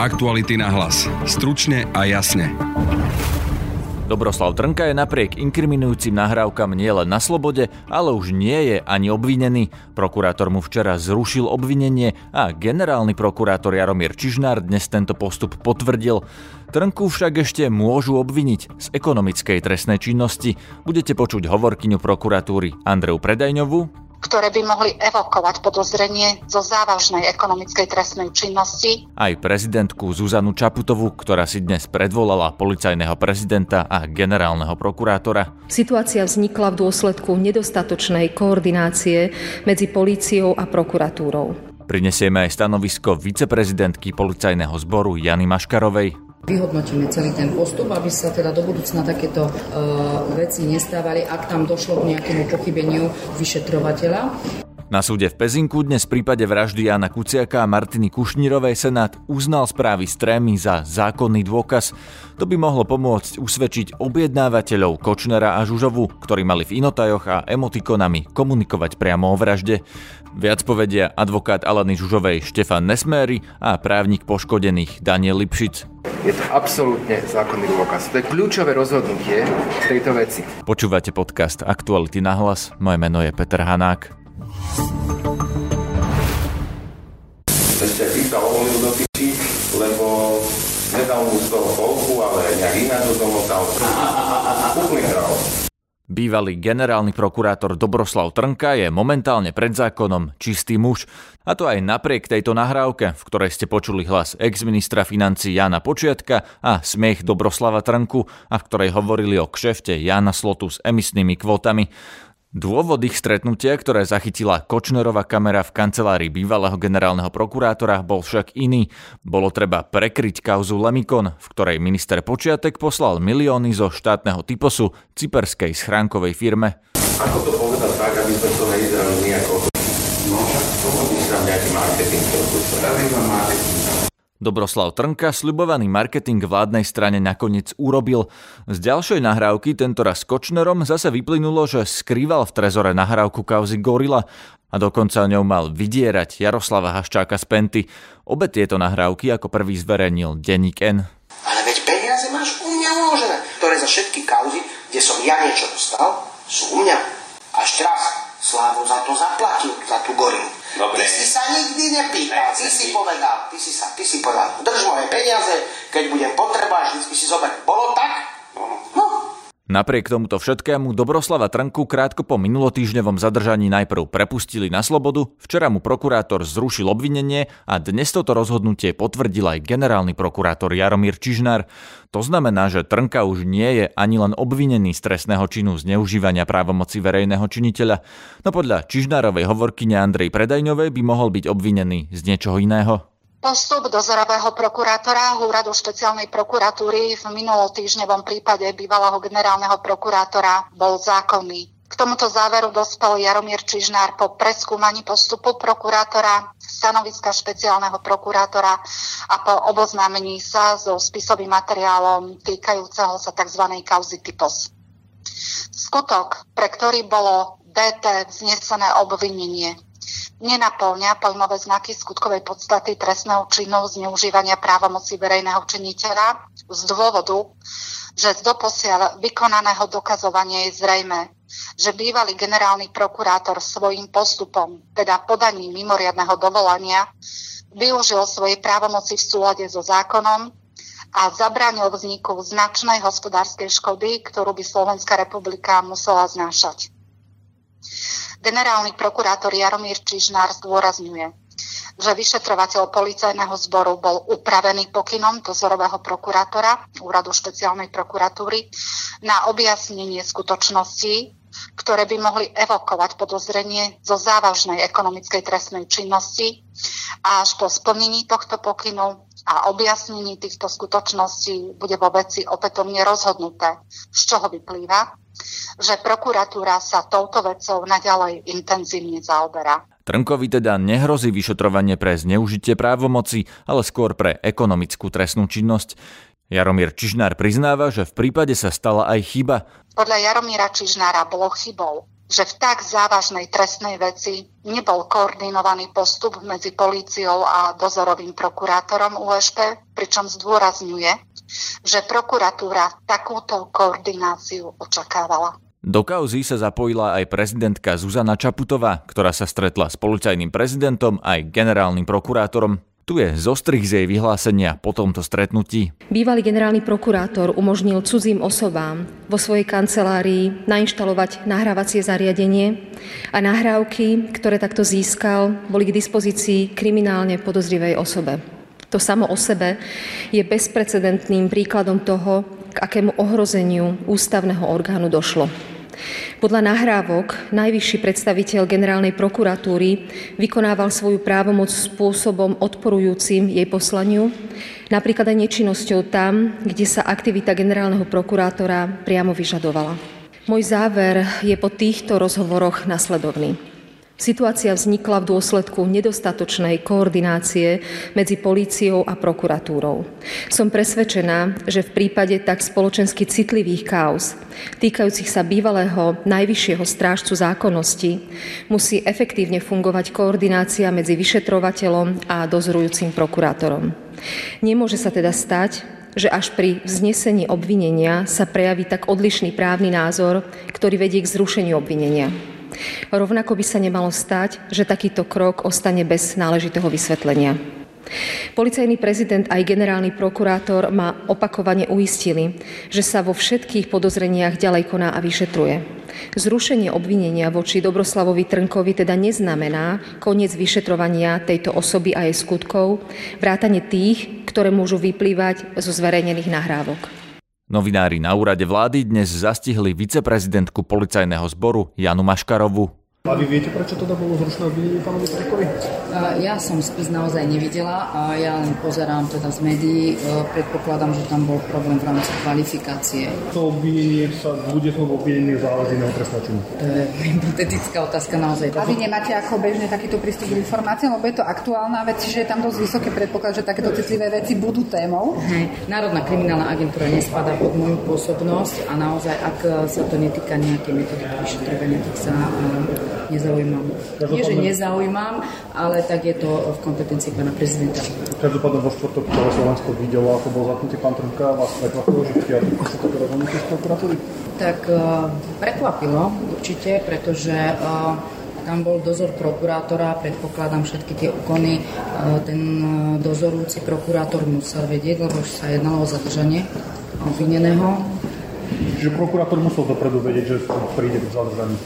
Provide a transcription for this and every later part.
Aktuality na hlas. Stručne a jasne. Dobroslav Trnka je napriek inkriminujúcim nahrávkam nielen na slobode, ale už nie je ani obvinený. Prokurátor mu včera zrušil obvinenie a generálny prokurátor Jaromír Čižnár dnes tento postup potvrdil. Trnku však ešte môžu obviniť z ekonomickej trestnej činnosti. Budete počuť hovorkyňu prokuratúry Andreu Predajňovú, ktoré by mohli evokovať podozrenie zo závažnej ekonomickej trestnej činnosti. Aj prezidentku Zuzanu Čaputovú, ktorá si dnes predvolala policajného prezidenta a generálneho prokurátora. Situácia vznikla v dôsledku nedostatočnej koordinácie medzi políciou a prokuratúrou. Prinesieme aj stanovisko viceprezidentky policajného zboru Jany Maškarovej. Vyhodnotíme celý ten postup, aby sa teda do budúcna takéto uh, veci nestávali, ak tam došlo k nejakému pochybeniu vyšetrovateľa. Na súde v Pezinku dnes v prípade vraždy Jana Kuciaka a Martiny Kušnírovej Senát uznal správy strémy za zákonný dôkaz. To by mohlo pomôcť usvedčiť objednávateľov Kočnera a Žužovu, ktorí mali v inotajoch a emotikonami komunikovať priamo o vražde. Viac povedia advokát Alany Žužovej Štefan Nesméry a právnik poškodených Daniel Lipšic. Je to absolútne zákonný dôkaz. To je kľúčové rozhodnutie tejto veci. Počúvate podcast Aktuality na hlas. Moje meno je Peter Hanák. Ešte písal ovolil do piči, lebo nedal mu z toho polku, ale nejak ináč do domotal. Úplný král. Bývalý generálny prokurátor Dobroslav Trnka je momentálne pred zákonom čistý muž. A to aj napriek tejto nahrávke, v ktorej ste počuli hlas ex-ministra financí Jana Počiatka a smiech Dobroslava Trnku a v ktorej hovorili o kšefte Jana Slotu s emisnými kvotami. Dôvod ich stretnutia, ktoré zachytila Kočnerová kamera v kancelárii bývalého generálneho prokurátora, bol však iný. Bolo treba prekryť kauzu Lemikon, v ktorej minister Počiatek poslal milióny zo štátneho typosu cyperskej schránkovej firme. Ako to povedať tak, aby sme to nevyzerali nejako... No, však to vyzerám nejaký marketing, trochu. marketing. Dobroslav Trnka sľubovaný marketing vládnej strane nakoniec urobil. Z ďalšej nahrávky, tentoraz s Kočnerom, zase vyplynulo, že skrýval v trezore nahrávku kauzy Gorila a dokonca ňou mal vydierať Jaroslava Haščáka z Penty. Obe tieto nahrávky ako prvý zverejnil denník N. Ale veď peniaze máš u mňa uložené, ktoré za všetky kauzy, kde som ja niečo dostal, sú u mňa. A ešte raz, Slávo za to zaplatil, za tú gorilu. Dobre. Ty si sa nikdy nepýtal, ty si povedal, ty si, sa, ty si povedal, drž moje peniaze, keď budem potrebovať, vždy si zober. Bolo tak? Napriek tomuto všetkému Dobroslava Trnku krátko po minulotýždňovom zadržaní najprv prepustili na slobodu, včera mu prokurátor zrušil obvinenie a dnes toto rozhodnutie potvrdil aj generálny prokurátor Jaromír Čižnár. To znamená, že Trnka už nie je ani len obvinený z trestného činu zneužívania právomoci verejného činiteľa, no podľa Čižnárovej hovorkyne Andrej Predajňovej by mohol byť obvinený z niečoho iného. Postup dozorového prokurátora úradu špeciálnej prokuratúry v minulotýždňovom prípade bývalého generálneho prokurátora bol zákonný. K tomuto záveru dospel Jaromír Čižnár po preskúmaní postupu prokurátora, stanoviska špeciálneho prokurátora a po oboznámení sa so spisovým materiálom týkajúceho sa tzv. kauzy typos. Skutok, pre ktorý bolo DT vznesené obvinenie, nenaplňa pojmové znaky skutkovej podstaty trestného činu zneužívania právomoci verejného činiteľa z dôvodu, že z doposiaľ vykonaného dokazovania je zrejme, že bývalý generálny prokurátor svojim postupom, teda podaním mimoriadného dovolania, využil svojej právomoci v súlade so zákonom a zabránil vzniku značnej hospodárskej škody, ktorú by Slovenská republika musela znášať. Generálny prokurátor Jaromír Čižnár zdôrazňuje, že vyšetrovateľ policajného zboru bol upravený pokynom dozorového prokurátora Úradu špeciálnej prokuratúry na objasnenie skutočností, ktoré by mohli evokovať podozrenie zo závažnej ekonomickej trestnej činnosti a až po splnení tohto pokynu a objasnení týchto skutočností bude vo veci opätovne rozhodnuté, z čoho vyplýva, že prokuratúra sa touto vecou naďalej intenzívne zaoberá. Trnkovi teda nehrozí vyšetrovanie pre zneužitie právomoci, ale skôr pre ekonomickú trestnú činnosť. Jaromír Čižnár priznáva, že v prípade sa stala aj chyba. Podľa Jaromíra Čižnára bolo chybou že v tak závažnej trestnej veci nebol koordinovaný postup medzi políciou a dozorovým prokurátorom USP, pričom zdôrazňuje, že prokuratúra takúto koordináciu očakávala. Do kauzy sa zapojila aj prezidentka Zuzana Čaputová, ktorá sa stretla s policajným prezidentom aj generálnym prokurátorom. Tu je zostrih z jej vyhlásenia po tomto stretnutí. Bývalý generálny prokurátor umožnil cudzím osobám vo svojej kancelárii nainštalovať nahrávacie zariadenie a nahrávky, ktoré takto získal, boli k dispozícii kriminálne podozrivej osobe. To samo o sebe je bezprecedentným príkladom toho, k akému ohrozeniu ústavného orgánu došlo. Podľa nahrávok najvyšší predstaviteľ generálnej prokuratúry vykonával svoju právomoc spôsobom odporujúcim jej poslaniu, napríklad aj nečinnosťou tam, kde sa aktivita generálneho prokurátora priamo vyžadovala. Môj záver je po týchto rozhovoroch nasledovný. Situácia vznikla v dôsledku nedostatočnej koordinácie medzi políciou a prokuratúrou. Som presvedčená, že v prípade tak spoločensky citlivých kauz, týkajúcich sa bývalého najvyššieho strážcu zákonnosti, musí efektívne fungovať koordinácia medzi vyšetrovateľom a dozorujúcim prokurátorom. Nemôže sa teda stať, že až pri vznesení obvinenia sa prejaví tak odlišný právny názor, ktorý vedie k zrušeniu obvinenia. Rovnako by sa nemalo stať, že takýto krok ostane bez náležitého vysvetlenia. Policajný prezident aj generálny prokurátor ma opakovane uistili, že sa vo všetkých podozreniach ďalej koná a vyšetruje. Zrušenie obvinenia voči Dobroslavovi Trnkovi teda neznamená koniec vyšetrovania tejto osoby a jej skutkov, vrátane tých, ktoré môžu vyplývať zo zverejnených nahrávok. Novinári na úrade vlády dnes zastihli viceprezidentku policajného zboru Janu Maškarovu. A vy viete, prečo teda bolo zrušené obvinenie pánovi Trekovi? Ja som spis naozaj nevidela a ja len pozerám teda z médií. E, predpokladám, že tam bol problém v rámci kvalifikácie. To obvinenie sa bude to obvinenie záleží na trestná To je hypotetická otázka naozaj. A vy nemáte ako bežne takýto prístup k informáciám, lebo je to aktuálna vec, že je tam dosť vysoké predpoklad, že takéto citlivé veci budú témou? Hej. Národná kriminálna agentúra nespadá pod moju pôsobnosť a naozaj, ak sa to netýka nejaké metodiky vyšetrovania, tak sa nezaujímam. Nie, že nezaujímam, ale tak je to v kompetencii pána prezidenta. Každopádne vo štvrtok celé Slovensko videlo, ako bol zatknutý pán Trnka. Vás prekvapilo, že sa také rozhodnutie z prokuratúry? Tak uh, prekvapilo určite, pretože uh, tam bol dozor prokurátora, predpokladám všetky tie úkony. Uh, ten dozorúci prokurátor musel vedieť, lebo sa jednalo o zadržanie obvineného Čiže prokurátor musel dopredu vedieť, že príde k zadržaniu.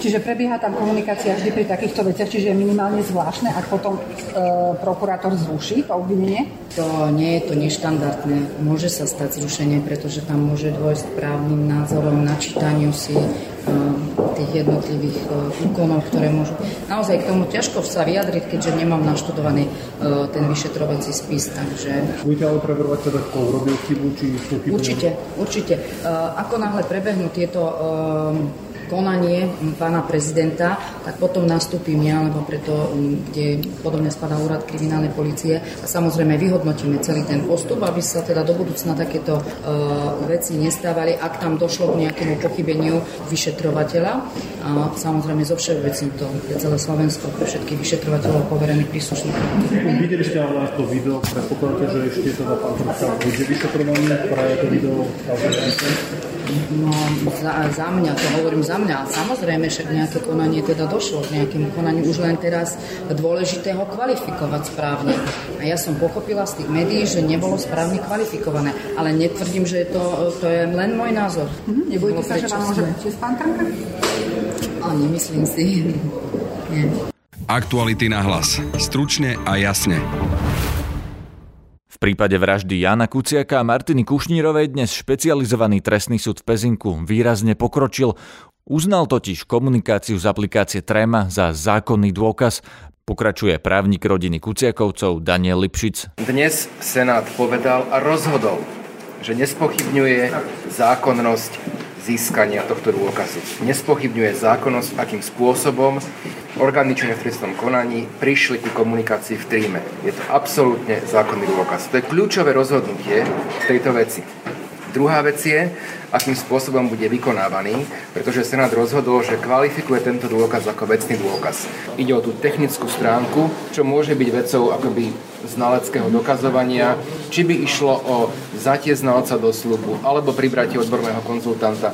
Čiže prebieha tam komunikácia vždy pri takýchto veciach, čiže je minimálne zvláštne, ak potom e, prokurátor zruší to obvinenie? To nie je to neštandardné. Môže sa stať zrušenie, pretože tam môže dôjsť právnym názorom, načítaniu si tých jednotlivých e, úkonov, ktoré môžu... Naozaj k tomu ťažko sa vyjadriť, keďže nemám naštudovaný e, ten vyšetrovací spis, takže... Budete ale preverovať teda, kto urobil chybu, či tú chybu... Určite, určite. Ako náhle prebehnú tieto konanie pána prezidenta, tak potom nastúpim ja, lebo preto, kde podobne spadá úrad kriminálnej policie a samozrejme vyhodnotíme celý ten postup, aby sa teda do budúcna takéto uh, veci nestávali, ak tam došlo k nejakému pochybeniu vyšetrovateľa. A samozrejme zo všeobecne to je celé Slovensko pre všetkých vyšetrovateľov poverených príslušníkov. Videli ste ale to video, predpokladáte, že ešte teda pán Trnka bude vyšetrovaný pre to video No, za, za mňa, to hovorím za mňa. Samozrejme, však nejaké konanie teda došlo k nejakému konaniu. Už len teraz dôležité ho kvalifikovať správne. A ja som pochopila z tých médií, že nebolo správne kvalifikované. Ale netvrdím, že to, to je len môj názor. Mm-hmm. Nebojte sa, že vám môže byť pán Ale nemyslím si. Nie. Aktuality na hlas. Stručne a jasne prípade vraždy Jana Kuciaka a Martiny Kušnírovej dnes špecializovaný trestný súd v Pezinku výrazne pokročil. Uznal totiž komunikáciu z aplikácie Trema za zákonný dôkaz. Pokračuje právnik rodiny Kuciakovcov Daniel Lipšic. Dnes Senát povedal a rozhodol, že nespochybňuje zákonnosť získania tohto dôkazu. Nespochybňuje zákonnosť, akým spôsobom orgány činné v trestnom konaní prišli ku komunikácii v tríme. Je to absolútne zákonný dôkaz. To je kľúčové rozhodnutie v tejto veci. Druhá vec je, akým spôsobom bude vykonávaný, pretože Senát rozhodol, že kvalifikuje tento dôkaz ako vecný dôkaz. Ide o tú technickú stránku, čo môže byť vecou akoby znaleckého dokazovania, či by išlo o zatie znalca do slubu alebo pribratie odborného konzultanta.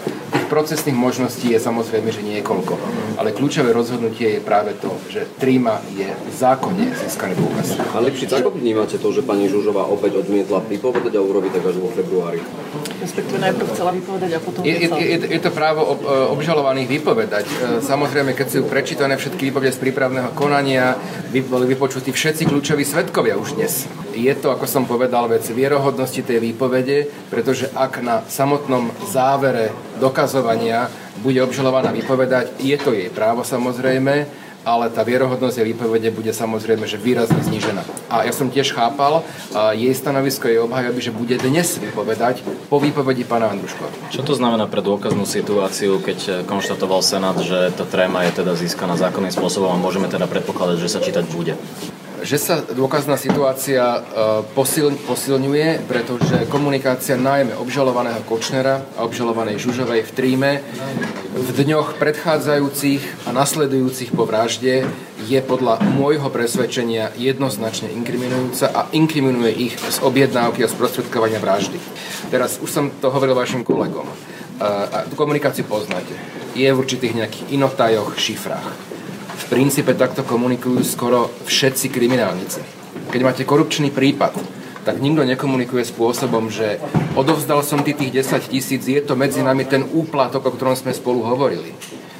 Procesných možností je samozrejme, že niekoľko. Ale kľúčové rozhodnutie je práve to, že tríma je zákonne získaný dôkaz. A lepší, ako vnímate to, že pani Žužová opäť odmietla vypovedať a urobiť tak až vo februári? Respektíve najprv chcela vypovedať a potom je, je, je, je to právo ob, e, obžalovaných vypovedať. E, samozrejme, keď sú prečítané všetky výpovede z prípravného konania, boli vypočutí všetci kľúčoví svetkovia už dnes. Je to, ako som povedal, vec vierohodnosti tej výpovede, pretože ak na samotnom závere dokazovania bude obžalovaná vypovedať, je to jej právo samozrejme, ale tá vierohodnosť jej výpovede bude samozrejme že výrazne znížená. A ja som tiež chápal jej stanovisko, jej obhajoby, že bude dnes vypovedať po výpovedi pána Andruškova. Čo to znamená pre dôkaznú situáciu, keď konštatoval Senát, že tá tréma je teda získaná zákonným spôsobom a môžeme teda predpokladať, že sa čítať bude? Že sa dôkazná situácia e, posil, posilňuje, pretože komunikácia najmä obžalovaného Kočnera a obžalovanej Žužovej v tríme v dňoch predchádzajúcich a nasledujúcich po vražde je podľa môjho presvedčenia jednoznačne inkriminujúca a inkriminuje ich z objednávky a sprostredkovania vraždy. Teraz už som to hovoril vašim kolegom. E, tú komunikáciu poznáte. Je v určitých nejakých inotajoch, šifrách v princípe takto komunikujú skoro všetci kriminálnici. Keď máte korupčný prípad, tak nikto nekomunikuje spôsobom, že odovzdal som ty tých 10 tisíc, je to medzi nami ten úplatok, o ktorom sme spolu hovorili.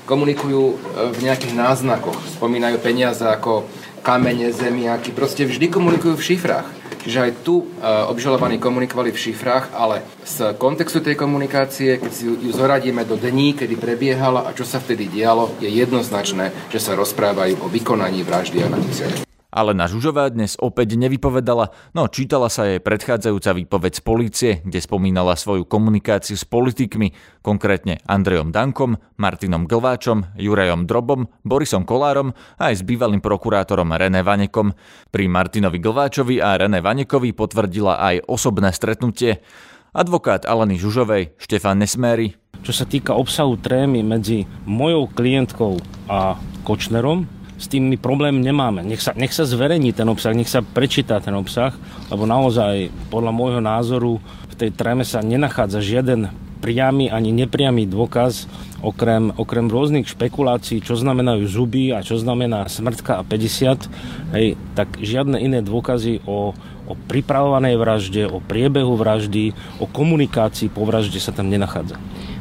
Komunikujú e, v nejakých náznakoch, spomínajú peniaze ako kamene, zemiaky, proste vždy komunikujú v šifrách. Čiže aj tu e, obžalovaní komunikovali v šifrách, ale z kontextu tej komunikácie, keď si ju zoradíme do dní, kedy prebiehala a čo sa vtedy dialo, je jednoznačné, že sa rozprávajú o vykonaní vraždy a Naticiak. Alena Žužová dnes opäť nevypovedala, no čítala sa jej predchádzajúca výpoveď z polície, kde spomínala svoju komunikáciu s politikmi, konkrétne Andrejom Dankom, Martinom Glváčom, Jurajom Drobom, Borisom Kolárom a aj s bývalým prokurátorom René Vanekom. Pri Martinovi Glváčovi a René Vanekovi potvrdila aj osobné stretnutie. Advokát Aleny Žužovej Štefan Nesméry. Čo sa týka obsahu trémy medzi mojou klientkou a Kočnerom, s tým problém nemáme. Nech sa, nech sa zverejní ten obsah, nech sa prečíta ten obsah, lebo naozaj podľa môjho názoru v tej tréme sa nenachádza žiaden priamy ani nepriamy dôkaz, okrem, okrem rôznych špekulácií, čo znamenajú zuby a čo znamená smrtka a 50, hej, tak žiadne iné dôkazy o, o pripravovanej vražde, o priebehu vraždy, o komunikácii po vražde sa tam nenachádza.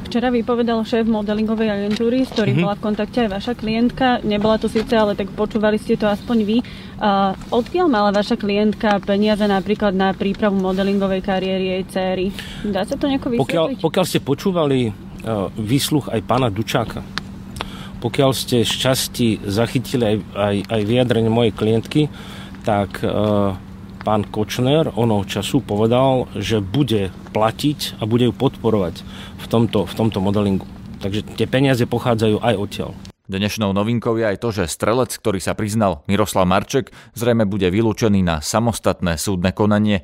Včera vypovedal šéf modelingovej agentúry, s ktorým mm-hmm. bola v kontakte aj vaša klientka. Nebola to síce, ale tak počúvali ste to aspoň vy. Uh, odkiaľ mala vaša klientka peniaze napríklad na prípravu modelingovej kariéry jej céry? Dá sa to nejako vysvetliť? Pokiaľ, pokiaľ ste počúvali uh, výsluch aj pána Dučáka, pokiaľ ste šťastí zachytili aj, aj, aj vyjadrenie mojej klientky, tak uh, pán Kočner onou času povedal, že bude platiť a bude ju podporovať v tomto, v tomto modelingu. Takže tie peniaze pochádzajú aj odtiaľ. Dnešnou novinkou je aj to, že strelec, ktorý sa priznal Miroslav Marček, zrejme bude vylúčený na samostatné súdne konanie.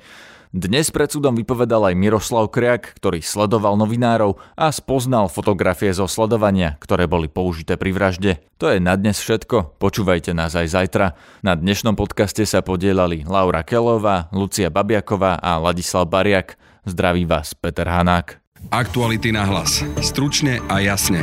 Dnes pred súdom vypovedal aj Miroslav Kriak, ktorý sledoval novinárov a spoznal fotografie zo sledovania, ktoré boli použité pri vražde. To je na dnes všetko, počúvajte nás aj zajtra. Na dnešnom podcaste sa podielali Laura Kelová, Lucia Babiaková a Ladislav Bariak. Zdraví vás Peter Hanák. Aktuality na hlas. Stručne a jasne.